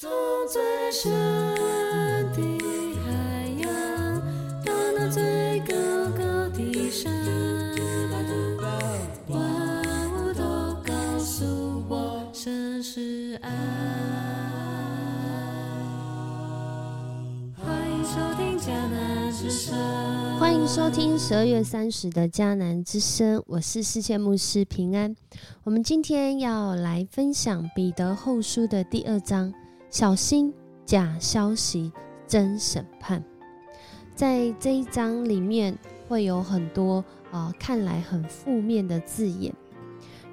从最深的海洋，到那最高高的山，万物都告诉我，神是爱。欢迎收听迦南之声。欢迎收听十二月三十的迦南之声，我是世界牧师平安。我们今天要来分享彼得后书的第二章，小心假消息真审判。在这一章里面会有很多啊、看来很负面的字眼，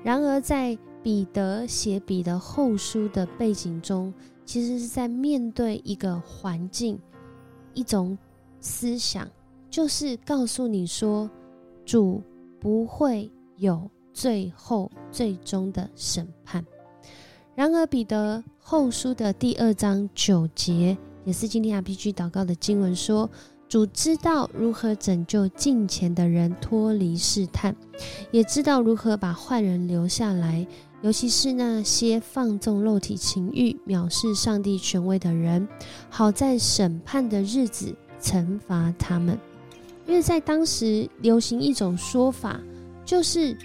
然而在彼得写彼得后书的背景中，其实是在面对一个环境，一种思想。就是告诉你说，主不会有最后最终的审判。然而，彼得后书的第二章九节，也是今天 RPG 祷告的经文说，主知道如何拯救近前的人脱离试探，也知道如何把坏人留下来，尤其是那些放纵肉体情欲、藐视上帝权威的人，好在审判的日子惩罚他们。因为在当时流行一种说法，就是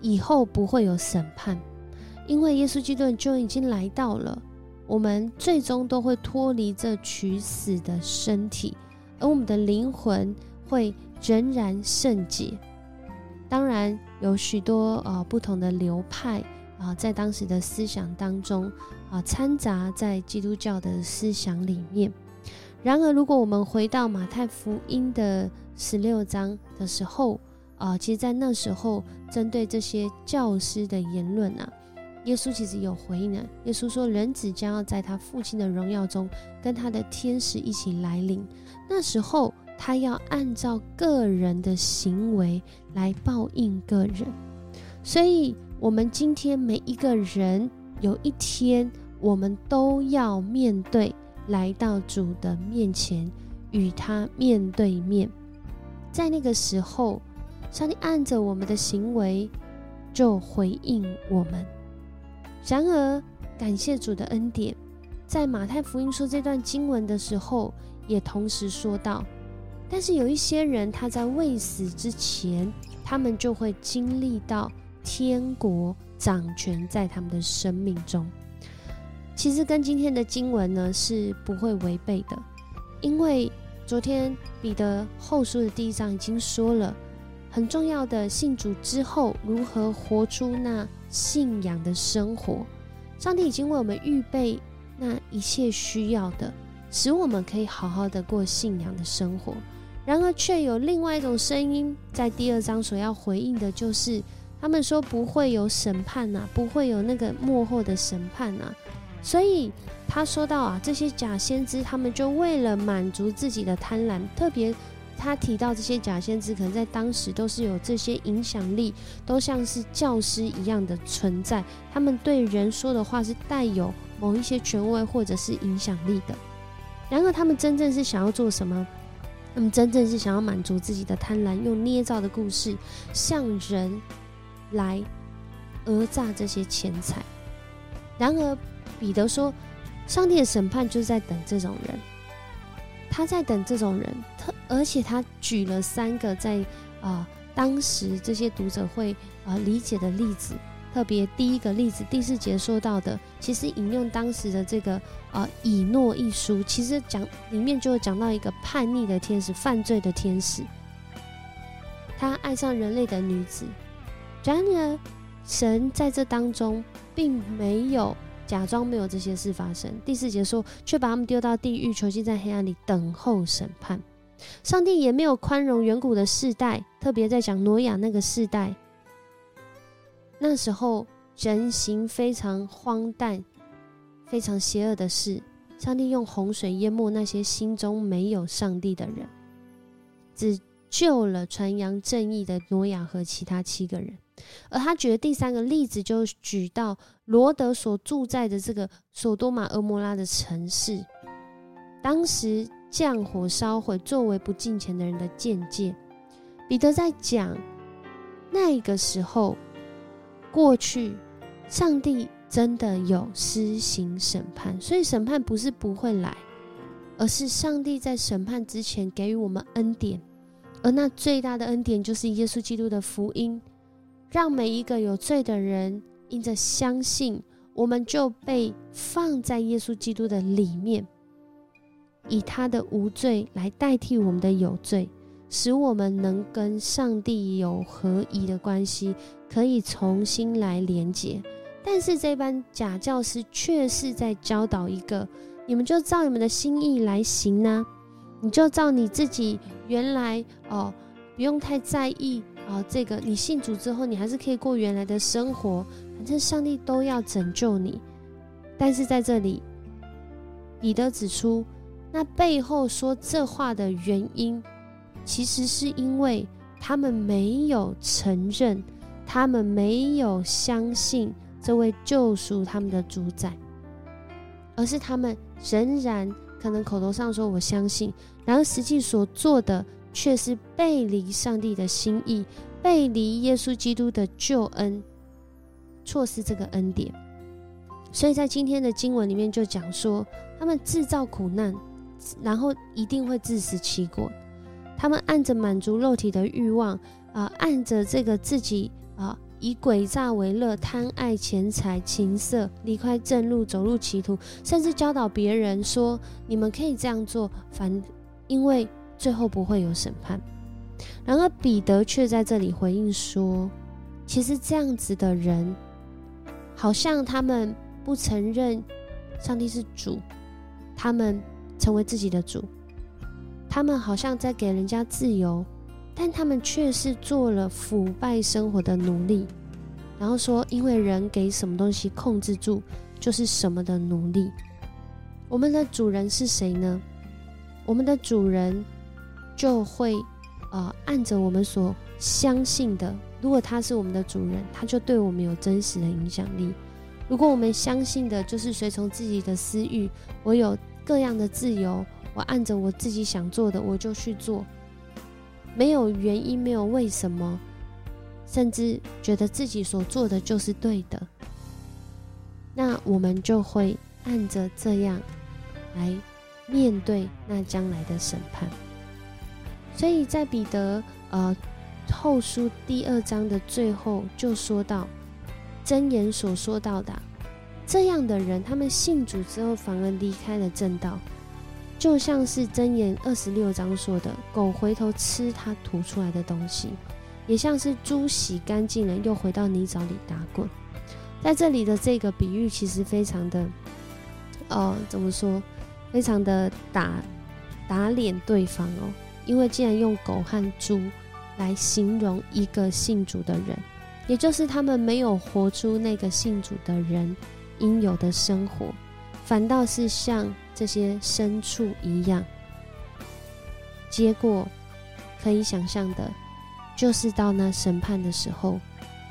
以后不会有审判，因为耶稣基督就已经来到了，我们最终都会脱离这取死的身体，而我们的灵魂会仍然圣洁。当然，有许多呃不同的流派啊、在当时的思想当中啊、掺杂在基督教的思想里面。然而，如果我们回到马太福音的十六章的时候，啊、其实，在那时候，针对这些教师的言论啊，耶稣其实有回应的。耶稣说，人子将要在他父亲的荣耀中，跟他的天使一起来临。那时候，他要按照个人的行为来报应个人。所以，我们今天每一个人，有一天，我们都要面对。来到主的面前，与他面对面。在那个时候，上帝按着我们的行为就回应我们。然而，感谢主的恩典，在马太福音说这段经文的时候，也同时说到，但是有一些人他在未死之前，他们就会经历到天国掌权在他们的生命中。其实跟今天的经文呢是不会违背的，因为昨天彼得后书的第一章已经说了很重要的信主之后如何活出那信仰的生活。上帝已经为我们预备那一切需要的，使我们可以好好的过信仰的生活。然而，却有另外一种声音在第二章所要回应的，就是他们说不会有审判呐、不会有那个幕后的审判呐、所以他说到啊，这些假先知，他们就为了满足自己的贪婪，特别他提到这些假先知，可能在当时都是有这些影响力，都像是教师一样的存在。他们对人说的话是带有某一些权威或者是影响力的。然而，他们真正是想要做什么？他们真正是想要满足自己的贪婪，用捏造的故事向人来讹诈这些钱财。然而，彼得说：“上帝的审判就是在等这种人，他在等这种人。特而且他举了三个在啊、当时这些读者会啊、理解的例子。特别第一个例子，第四节说到的，其实引用当时的这个呃以诺一书，其实讲里面就讲到一个叛逆的天使、犯罪的天使，他爱上人类的女子。然而，神在这当中并没有。”假装没有这些事发生。第四节说，却把他们丢到地狱，囚禁在黑暗里，等候审判。上帝也没有宽容远古的世代，特别在讲挪亚那个世代，那时候人行非常荒诞、非常邪恶的事。上帝用洪水淹没那些心中没有上帝的人，只救了传扬正义的挪亚和其他七个人。而他举的第三个例子，就举到罗德所住在的这个索多玛、俄摩拉的城市，当时降火烧毁作为不敬虔的人的见解。彼得在讲那个时候过去，上帝真的有施行审判，所以审判不是不会来，而是上帝在审判之前给予我们恩典，而那最大的恩典就是耶稣基督的福音，让每一个有罪的人因着相信，我们就被放在耶稣基督的里面，以他的无罪来代替我们的有罪，使我们能跟上帝有合一的关系，可以重新来连接。但是这班假教师却是在教导一个：你们就照你们的心意来行呢，你就照你自己原来哦，不用太在意啊。这个你信主之后，你还是可以过原来的生活，反正上帝都要拯救你。但是在这里，彼得指出，那背后说这话的原因，其实是因为他们没有承认，他们没有相信。这位救赎他们的主宰，而是他们仍然可能口头上说我相信，然后实际所做的却是背离上帝的心意，背离耶稣基督的救恩，错失这个恩典。所以在今天的经文里面就讲说，他们制造苦难，然后一定会自食其果。他们按着满足肉体的欲望啊，按着这个自己啊。以诡诈为乐，贪爱钱财、情色，离开正路，走入歧途，甚至教导别人说：“你们可以这样做，反因为最后不会有审判。”然而彼得却在这里回应说：“其实这样子的人，好像他们不承认上帝是主，他们成为自己的主，他们好像在给人家自由。”但他们却是做了腐败生活的奴隶，然后说，因为人给什么东西控制住，就是什么的奴隶。我们的主人是谁呢？我们的主人就会，呃，按着我们所相信的。如果他是我们的主人，他就对我们有真实的影响力。如果我们相信的就是随从自己的私欲，我有各样的自由，我按着我自己想做的，我就去做。没有原因，没有为什么，甚至觉得自己所做的就是对的，那我们就会按着这样来面对那将来的审判。所以在彼得呃后书第二章的最后就说到真言所说到的这样的人，他们信主之后反而离开了正道。就像是箴言二十六章说的，狗回头吃它吐出来的东西，也像是猪洗干净了又回到泥沼里打滚。在这里的这个比喻其实非常的，哦，怎么说？非常的打打脸对方哦，因为既然用狗和猪来形容一个信主的人，也就是他们没有活出那个信主的人应有的生活，反倒是像。这些牲畜一样，结果可以想象的，就是到那审判的时候，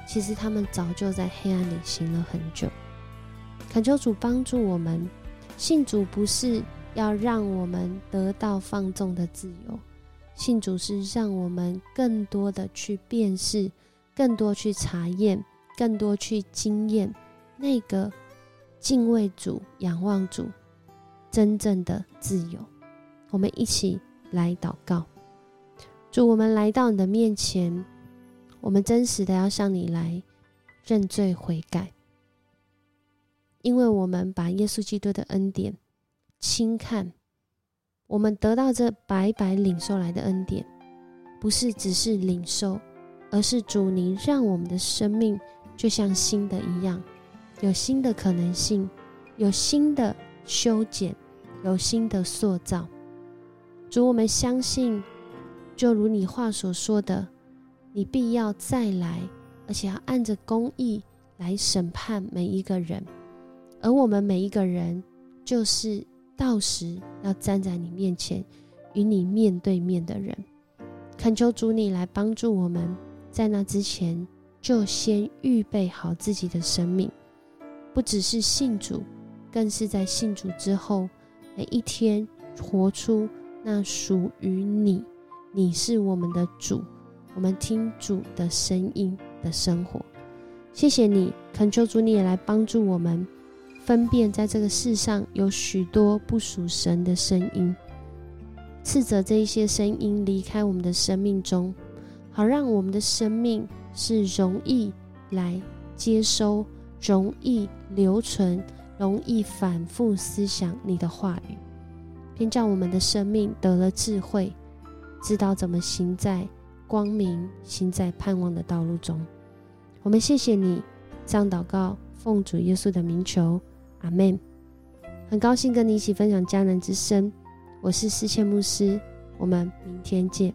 其实他们早就在黑暗里行了很久。恳求主帮助我们，信主不是要让我们得到放纵的自由，信主是让我们更多的去辨识，更多去查验，更多去经验那个敬畏主、仰望主。真正的自由，我们一起来祷告。主，我们来到你的面前，我们真实的要向你来认罪悔改，因为我们把耶稣基督的恩典轻看，我们得到这白白领受来的恩典，不是只是领受，而是主您让我们的生命就像新的一样，有新的可能性，有新的。修剪，有新的塑造。主，我们相信，就如你话所说的，你必要再来，而且要按着公义来审判每一个人。而我们每一个人，就是到时要站在你面前，与你面对面的人。恳求主你来帮助我们，在那之前就先预备好自己的生命，不只是信主。更是在信主之后，每一天活出那属于你，你是我们的主，我们听主的声音的生活。谢谢你，恳求主你也来帮助我们分辨，在这个世上有许多不属神的声音，斥责这一些声音离开我们的生命中，好让我们的生命是容易来接收、容易留存、容易反复思想你的话语，并叫我们的生命得了智慧，知道怎么行在光明、行在盼望的道路中。我们谢谢你，这样祷告，奉主耶稣的名求，阿门。很高兴跟你一起分享迦南之声，我是思谦牧师，我们明天见。